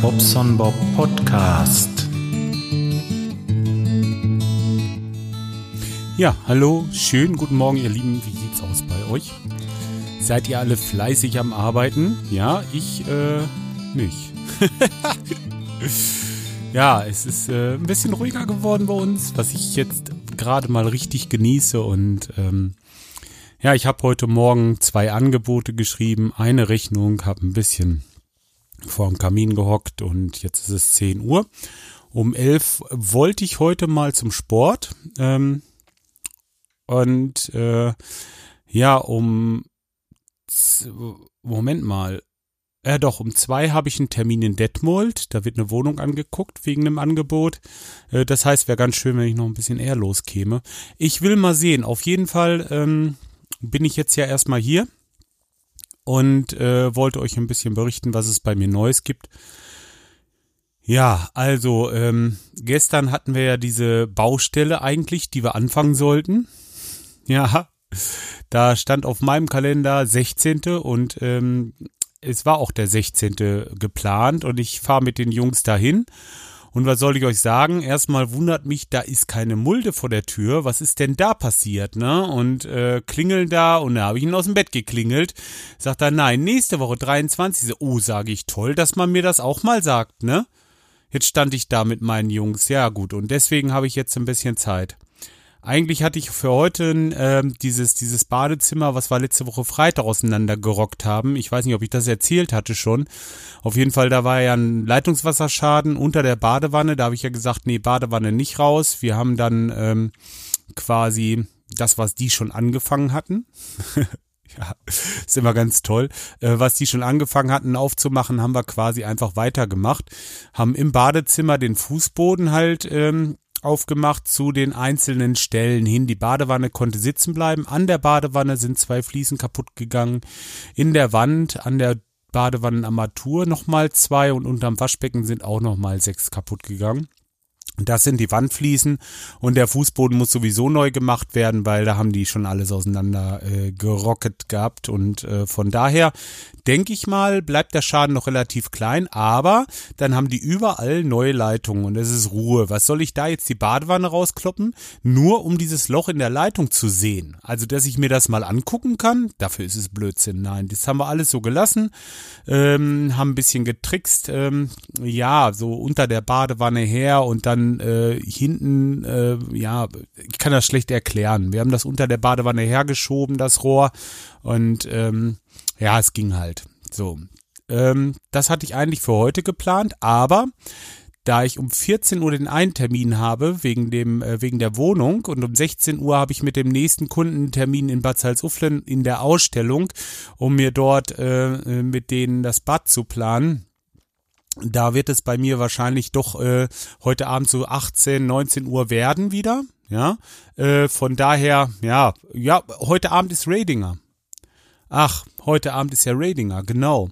Bobson Bob Podcast. Ja, hallo, schönen guten Morgen, ihr Lieben. Wie sieht's aus bei euch? Seid ihr alle fleißig am Arbeiten? Ja, ich, äh, nicht. ja, es ist äh, ein bisschen ruhiger geworden bei uns, was ich jetzt gerade mal richtig genieße und, ähm, ja, ich habe heute Morgen zwei Angebote geschrieben, eine Rechnung, habe ein bisschen vor dem Kamin gehockt und jetzt ist es 10 Uhr. Um 11 wollte ich heute mal zum Sport ähm, und äh, ja, um Moment mal, ja doch, um zwei habe ich einen Termin in Detmold. Da wird eine Wohnung angeguckt wegen einem Angebot. Äh, das heißt, wäre ganz schön, wenn ich noch ein bisschen eher loskäme. Ich will mal sehen. Auf jeden Fall ähm, bin ich jetzt ja erstmal hier und äh, wollte euch ein bisschen berichten, was es bei mir Neues gibt. Ja, also ähm, gestern hatten wir ja diese Baustelle eigentlich, die wir anfangen sollten. Ja, da stand auf meinem Kalender 16. und ähm, es war auch der 16. geplant und ich fahre mit den Jungs dahin und was soll ich euch sagen? Erstmal wundert mich, da ist keine Mulde vor der Tür. Was ist denn da passiert, ne? Und äh, klingeln da und da habe ich ihn aus dem Bett geklingelt. Sagt er, nein, nächste Woche 23. Oh, sage ich, toll, dass man mir das auch mal sagt, ne? Jetzt stand ich da mit meinen Jungs. Ja, gut. Und deswegen habe ich jetzt ein bisschen Zeit. Eigentlich hatte ich für heute ähm, dieses, dieses Badezimmer, was wir letzte Woche Freitag auseinandergerockt haben. Ich weiß nicht, ob ich das erzählt hatte schon. Auf jeden Fall, da war ja ein Leitungswasserschaden unter der Badewanne. Da habe ich ja gesagt, nee, Badewanne nicht raus. Wir haben dann ähm, quasi das, was die schon angefangen hatten. ja, ist immer ganz toll. Äh, was die schon angefangen hatten aufzumachen, haben wir quasi einfach weitergemacht. Haben im Badezimmer den Fußboden halt ähm, aufgemacht zu den einzelnen Stellen hin. Die Badewanne konnte sitzen bleiben. An der Badewanne sind zwei Fliesen kaputt gegangen. In der Wand, an der Badewannenarmatur nochmal zwei und unterm Waschbecken sind auch nochmal sechs kaputt gegangen. Das sind die Wandfliesen und der Fußboden muss sowieso neu gemacht werden, weil da haben die schon alles auseinander äh, gerocket gehabt und äh, von daher denke ich mal, bleibt der Schaden noch relativ klein, aber dann haben die überall neue Leitungen und es ist Ruhe. Was soll ich da jetzt die Badewanne rauskloppen? Nur um dieses Loch in der Leitung zu sehen. Also, dass ich mir das mal angucken kann, dafür ist es Blödsinn. Nein, das haben wir alles so gelassen, ähm, haben ein bisschen getrickst, ähm, ja, so unter der Badewanne her und dann äh, hinten, äh, ja, ich kann das schlecht erklären. Wir haben das unter der Badewanne hergeschoben, das Rohr und ähm, ja, es ging halt. So. Ähm, das hatte ich eigentlich für heute geplant, aber da ich um 14 Uhr den einen Termin habe wegen dem äh, wegen der Wohnung und um 16 Uhr habe ich mit dem nächsten Kunden Termin in Bad Salzuflen in der Ausstellung, um mir dort äh, äh, mit denen das Bad zu planen. Da wird es bei mir wahrscheinlich doch äh, heute Abend so 18, 19 Uhr werden wieder. Ja, äh, von daher, ja, ja, heute Abend ist Radinger. Ach, heute Abend ist ja Radinger, genau.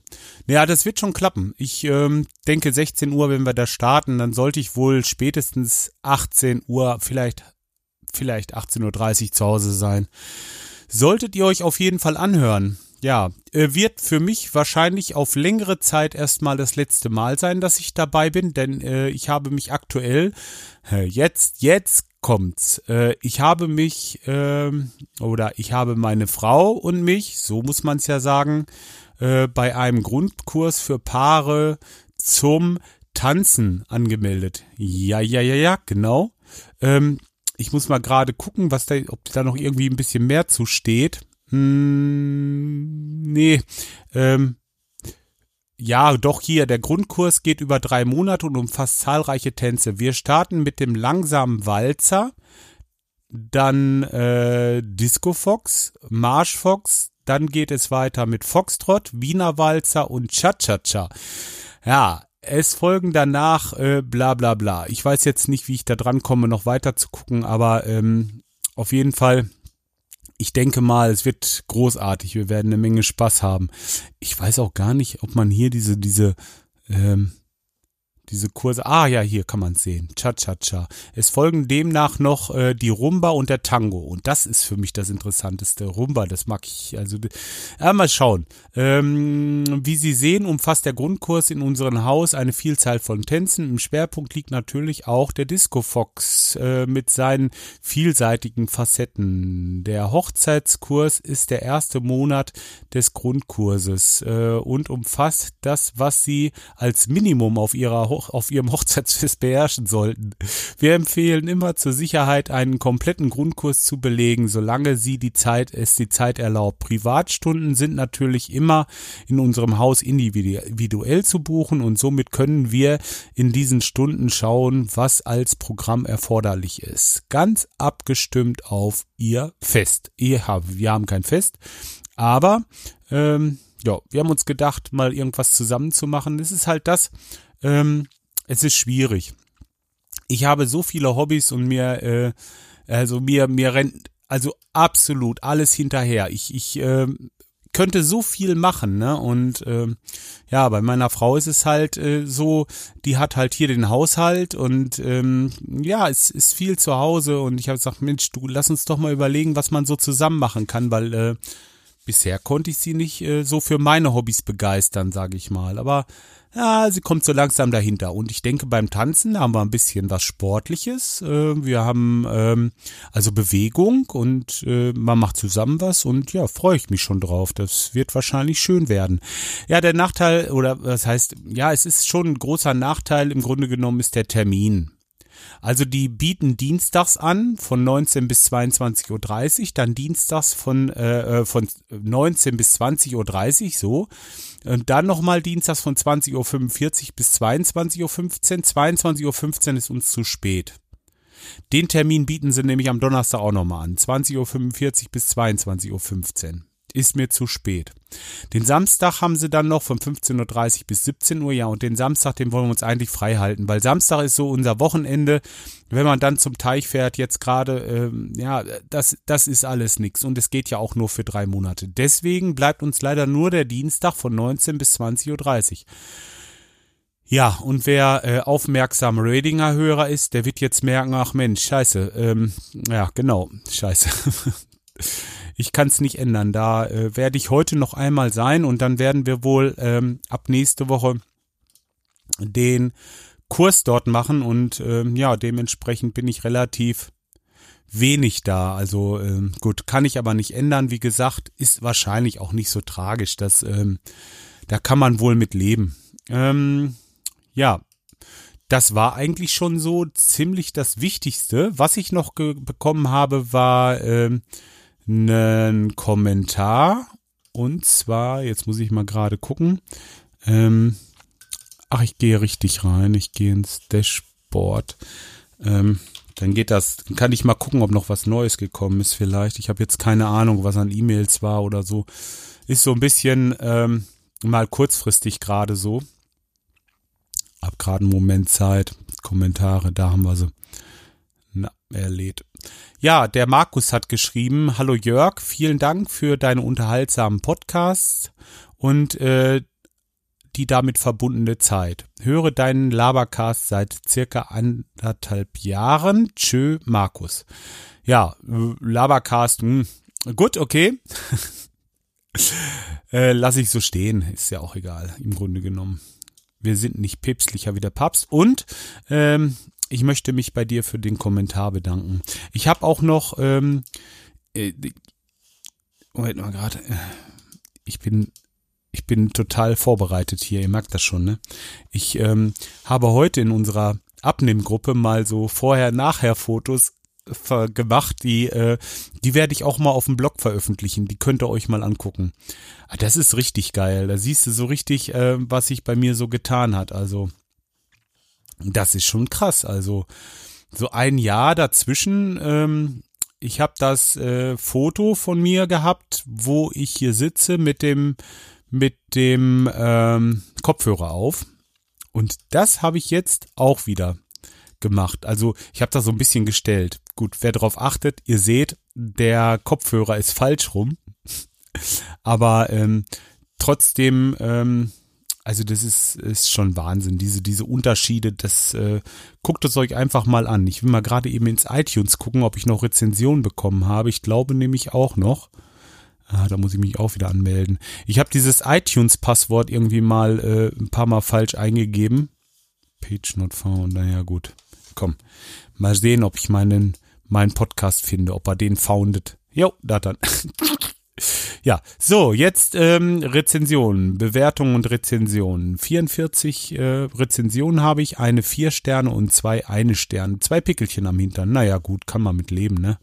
Ja, das wird schon klappen. Ich ähm, denke 16 Uhr, wenn wir da starten, dann sollte ich wohl spätestens 18 Uhr, vielleicht, vielleicht 18.30 Uhr zu Hause sein. Solltet ihr euch auf jeden Fall anhören. Ja, äh, wird für mich wahrscheinlich auf längere Zeit erstmal das letzte Mal sein, dass ich dabei bin, denn äh, ich habe mich aktuell äh, jetzt, jetzt kommt's. Äh, ich habe mich äh, oder ich habe meine Frau und mich, so muss man es ja sagen, äh, bei einem Grundkurs für Paare zum Tanzen angemeldet. Ja, ja, ja, ja, genau. Ähm, ich muss mal gerade gucken, was da, ob da noch irgendwie ein bisschen mehr zu steht. Hm, nee, ähm, ja, doch hier, der Grundkurs geht über drei Monate und umfasst zahlreiche Tänze. Wir starten mit dem langsamen Walzer, dann äh, Disco Fox, Marsch Fox, dann geht es weiter mit Foxtrot, Wiener Walzer und Cha-Cha-Cha. Ja, es folgen danach äh, bla bla bla. Ich weiß jetzt nicht, wie ich da dran komme, noch weiter zu gucken, aber ähm, auf jeden Fall ich denke mal, es wird großartig. Wir werden eine Menge Spaß haben. Ich weiß auch gar nicht, ob man hier diese, diese, ähm, diese Kurse. Ah ja, hier kann man sehen. Cha-cha-cha. Es folgen demnach noch äh, die Rumba und der Tango. Und das ist für mich das Interessanteste. Rumba, das mag ich. Also ja, mal schauen. Ähm, wie Sie sehen, umfasst der Grundkurs in unserem Haus eine Vielzahl von Tänzen. Im Schwerpunkt liegt natürlich auch der Disco Fox äh, mit seinen vielseitigen Facetten. Der Hochzeitskurs ist der erste Monat des Grundkurses äh, und umfasst das, was Sie als Minimum auf Ihrer Hoch auf ihrem Hochzeitsfest beherrschen sollten. Wir empfehlen immer zur Sicherheit einen kompletten Grundkurs zu belegen, solange sie die Zeit, es die Zeit erlaubt. Privatstunden sind natürlich immer in unserem Haus individuell zu buchen und somit können wir in diesen Stunden schauen, was als Programm erforderlich ist. Ganz abgestimmt auf ihr Fest. wir haben kein Fest, aber ähm, ja, wir haben uns gedacht, mal irgendwas zusammen zu machen. Das ist halt das, ähm, es ist schwierig. Ich habe so viele Hobbys und mir, äh, also mir, mir rennt also absolut alles hinterher. Ich, ich äh, könnte so viel machen, ne? Und äh, ja, bei meiner Frau ist es halt äh, so, die hat halt hier den Haushalt und ähm, ja, es ist viel zu Hause und ich habe gesagt, Mensch, du lass uns doch mal überlegen, was man so zusammen machen kann, weil äh, bisher konnte ich sie nicht äh, so für meine Hobbys begeistern, sage ich mal. Aber ja, sie kommt so langsam dahinter. Und ich denke, beim Tanzen haben wir ein bisschen was Sportliches. Äh, wir haben ähm, also Bewegung und äh, man macht zusammen was und ja, freue ich mich schon drauf. Das wird wahrscheinlich schön werden. Ja, der Nachteil, oder das heißt, ja, es ist schon ein großer Nachteil, im Grunde genommen ist der Termin. Also die bieten dienstags an von 19 bis 22.30 Uhr, dann dienstags von, äh, äh von 19 bis 20.30 Uhr so. Und dann nochmal dienstags von 20.45 Uhr bis 22.15 Uhr. 22.15 Uhr ist uns zu spät. Den Termin bieten sie nämlich am Donnerstag auch nochmal an. 20.45 Uhr bis 22.15 Uhr ist mir zu spät. Den Samstag haben sie dann noch von 15.30 Uhr bis 17 Uhr, ja, und den Samstag, den wollen wir uns eigentlich frei halten, weil Samstag ist so unser Wochenende. Wenn man dann zum Teich fährt, jetzt gerade, ähm, ja, das, das ist alles nix und es geht ja auch nur für drei Monate. Deswegen bleibt uns leider nur der Dienstag von 19 bis 20.30 Uhr. Ja, und wer äh, aufmerksam Radinger-Hörer ist, der wird jetzt merken, ach Mensch, scheiße, ähm, ja, genau, scheiße. ich kann es nicht ändern. Da äh, werde ich heute noch einmal sein und dann werden wir wohl ähm, ab nächste Woche den Kurs dort machen und ähm, ja, dementsprechend bin ich relativ wenig da. Also ähm, gut, kann ich aber nicht ändern. Wie gesagt, ist wahrscheinlich auch nicht so tragisch. Das, ähm, da kann man wohl mit leben. Ähm, ja, das war eigentlich schon so ziemlich das Wichtigste. Was ich noch bekommen habe, war ähm, einen Kommentar. Und zwar, jetzt muss ich mal gerade gucken. Ähm, ach, ich gehe richtig rein. Ich gehe ins Dashboard. Ähm, dann geht das, dann kann ich mal gucken, ob noch was Neues gekommen ist vielleicht. Ich habe jetzt keine Ahnung, was an E-Mails war oder so. Ist so ein bisschen ähm, mal kurzfristig gerade so. Hab gerade einen Moment Zeit. Kommentare, da haben wir sie. Er lädt. Ja, der Markus hat geschrieben, hallo Jörg, vielen Dank für deine unterhaltsamen Podcasts und äh, die damit verbundene Zeit. Höre deinen Labercast seit circa anderthalb Jahren. Tschö, Markus. Ja, äh, Labercast, mh, hm, gut, okay. äh, lass ich so stehen, ist ja auch egal, im Grunde genommen. Wir sind nicht päpstlicher wie der Papst. Und ähm, ich möchte mich bei dir für den Kommentar bedanken. Ich habe auch noch, ähm, äh, Moment mal gerade, äh, ich bin, ich bin total vorbereitet hier, ihr merkt das schon, ne? Ich ähm, habe heute in unserer Abnehmgruppe mal so Vorher-Nachher-Fotos gemacht, die, äh, die werde ich auch mal auf dem Blog veröffentlichen. Die könnt ihr euch mal angucken. Ah, das ist richtig geil. Da siehst du so richtig, äh, was sich bei mir so getan hat. Also das ist schon krass. Also so ein Jahr dazwischen. Ähm, ich habe das äh, Foto von mir gehabt, wo ich hier sitze mit dem mit dem ähm, Kopfhörer auf. Und das habe ich jetzt auch wieder gemacht. Also ich habe da so ein bisschen gestellt. Gut, wer drauf achtet, ihr seht, der Kopfhörer ist falsch rum. Aber ähm, trotzdem ähm, also das ist, ist schon Wahnsinn, diese, diese Unterschiede, das äh, guckt es euch einfach mal an. Ich will mal gerade eben ins iTunes gucken, ob ich noch Rezensionen bekommen habe. Ich glaube nämlich auch noch. Ah, da muss ich mich auch wieder anmelden. Ich habe dieses iTunes-Passwort irgendwie mal äh, ein paar Mal falsch eingegeben. Page not found, naja gut. Komm, mal sehen, ob ich meinen, meinen Podcast finde, ob er den foundet. Jo, da dann. ja, so, jetzt ähm, Rezensionen, Bewertungen und Rezensionen. 44 äh, Rezensionen habe ich, eine vier Sterne und zwei eine Sterne. Zwei Pickelchen am Hintern. Naja, gut, kann man mit leben, ne?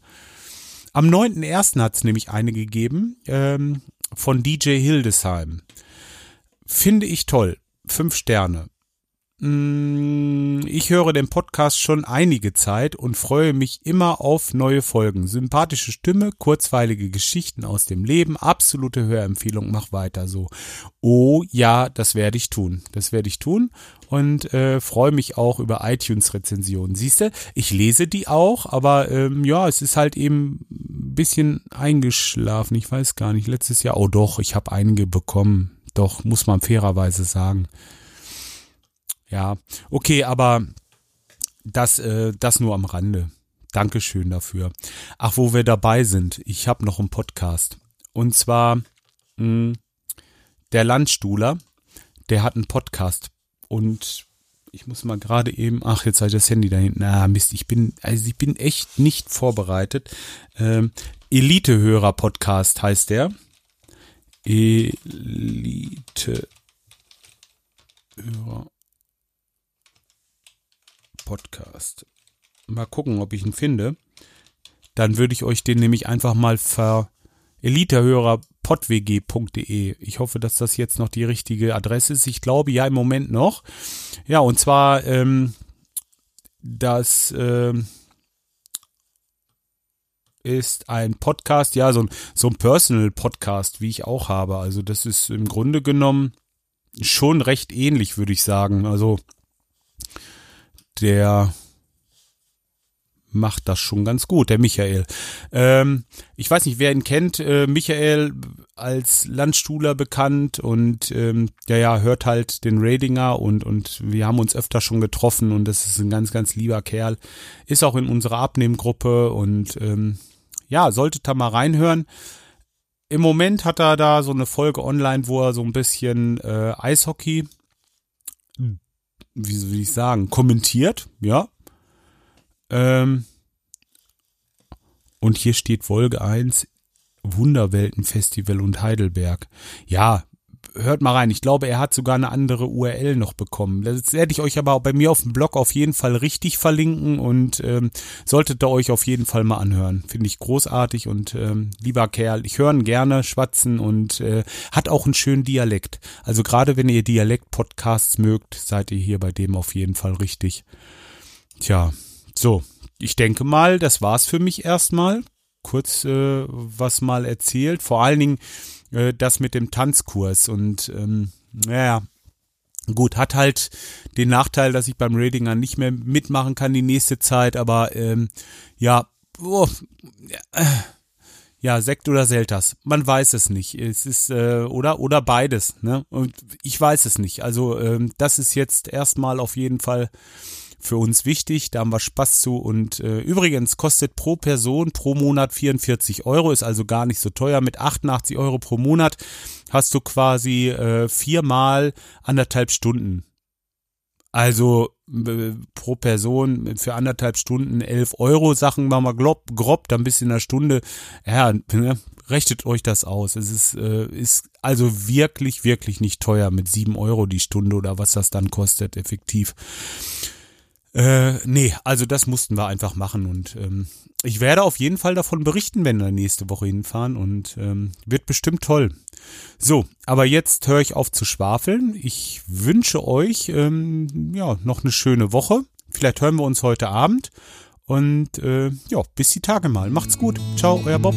Am 9.1. hat es nämlich eine gegeben ähm, von DJ Hildesheim. Finde ich toll. Fünf Sterne. Mm, ich höre den Podcast schon einige Zeit und freue mich immer auf neue Folgen. Sympathische Stimme, kurzweilige Geschichten aus dem Leben, absolute Hörempfehlung, mach weiter so. Oh ja, das werde ich tun. Das werde ich tun und äh, freue mich auch über iTunes-Rezensionen. Siehste, ich lese die auch, aber ähm, ja, es ist halt eben ein bisschen eingeschlafen. Ich weiß gar nicht. Letztes Jahr, oh doch, ich habe einige bekommen. Doch, muss man fairerweise sagen. Ja, okay, aber das, äh, das nur am Rande. Dankeschön dafür. Ach, wo wir dabei sind, ich habe noch einen Podcast. Und zwar mh, hm, der Landstuhler, der hat einen Podcast. Und ich muss mal gerade eben, ach, jetzt habe ich das Handy da hinten. Ah, Mist, ich bin, also ich bin echt nicht vorbereitet. Ähm, Elite-Hörer-Podcast heißt der. Elite-Hörer. Podcast. Mal gucken, ob ich ihn finde. Dann würde ich euch den nämlich einfach mal ver Elitehörer podwg.de. Ich hoffe, dass das jetzt noch die richtige Adresse ist. Ich glaube ja im Moment noch. Ja, und zwar ähm, das ähm, ist ein Podcast, ja, so ein, so ein Personal-Podcast, wie ich auch habe. Also das ist im Grunde genommen schon recht ähnlich, würde ich sagen. Also der macht das schon ganz gut, der Michael. Ähm, ich weiß nicht, wer ihn kennt. Äh, Michael als Landstuhler bekannt und ähm, ja, ja, hört halt den Radinger und, und wir haben uns öfter schon getroffen und das ist ein ganz, ganz lieber Kerl. Ist auch in unserer Abnehmgruppe und ähm, ja, solltet da mal reinhören. Im Moment hat er da so eine Folge online, wo er so ein bisschen äh, Eishockey wie will ich sagen, kommentiert, ja. Ähm, und hier steht Folge 1, Wunderweltenfestival und Heidelberg. Ja, hört mal rein. Ich glaube, er hat sogar eine andere URL noch bekommen. Das werde ich euch aber bei mir auf dem Blog auf jeden Fall richtig verlinken und ähm, solltet ihr euch auf jeden Fall mal anhören. Finde ich großartig und ähm, lieber Kerl, ich höre ihn gerne schwatzen und äh, hat auch einen schönen Dialekt. Also gerade wenn ihr Dialekt-Podcasts mögt, seid ihr hier bei dem auf jeden Fall richtig. Tja, so. Ich denke mal, das war's für mich erstmal. Kurz äh, was mal erzählt. Vor allen Dingen äh, das mit dem Tanzkurs und ähm, naja, gut, hat halt den Nachteil, dass ich beim Radinger nicht mehr mitmachen kann die nächste Zeit, aber ähm, ja, oh, ja, Sekt oder Selters, man weiß es nicht. Es ist äh, oder oder beides, ne? Und ich weiß es nicht. Also ähm, das ist jetzt erstmal auf jeden Fall für uns wichtig. Da haben wir Spaß zu. Und äh, übrigens kostet pro Person pro Monat 44 Euro, ist also gar nicht so teuer. Mit 88 Euro pro Monat hast du quasi äh, viermal anderthalb Stunden. Also äh, pro Person für anderthalb Stunden elf Euro, Sachen wir mal grob, grob, dann bis in einer Stunde. Ja, ne, rechnet euch das aus. Es ist, äh, ist also wirklich, wirklich nicht teuer mit sieben Euro die Stunde oder was das dann kostet, effektiv. Äh, nee, also das mussten wir einfach machen und ähm, ich werde auf jeden Fall davon berichten, wenn wir nächste Woche hinfahren und ähm, wird bestimmt toll. So, aber jetzt höre ich auf zu schwafeln. Ich wünsche euch ähm, ja noch eine schöne Woche. Vielleicht hören wir uns heute Abend und äh, ja, bis die Tage mal. Macht's gut. Ciao, euer Bob.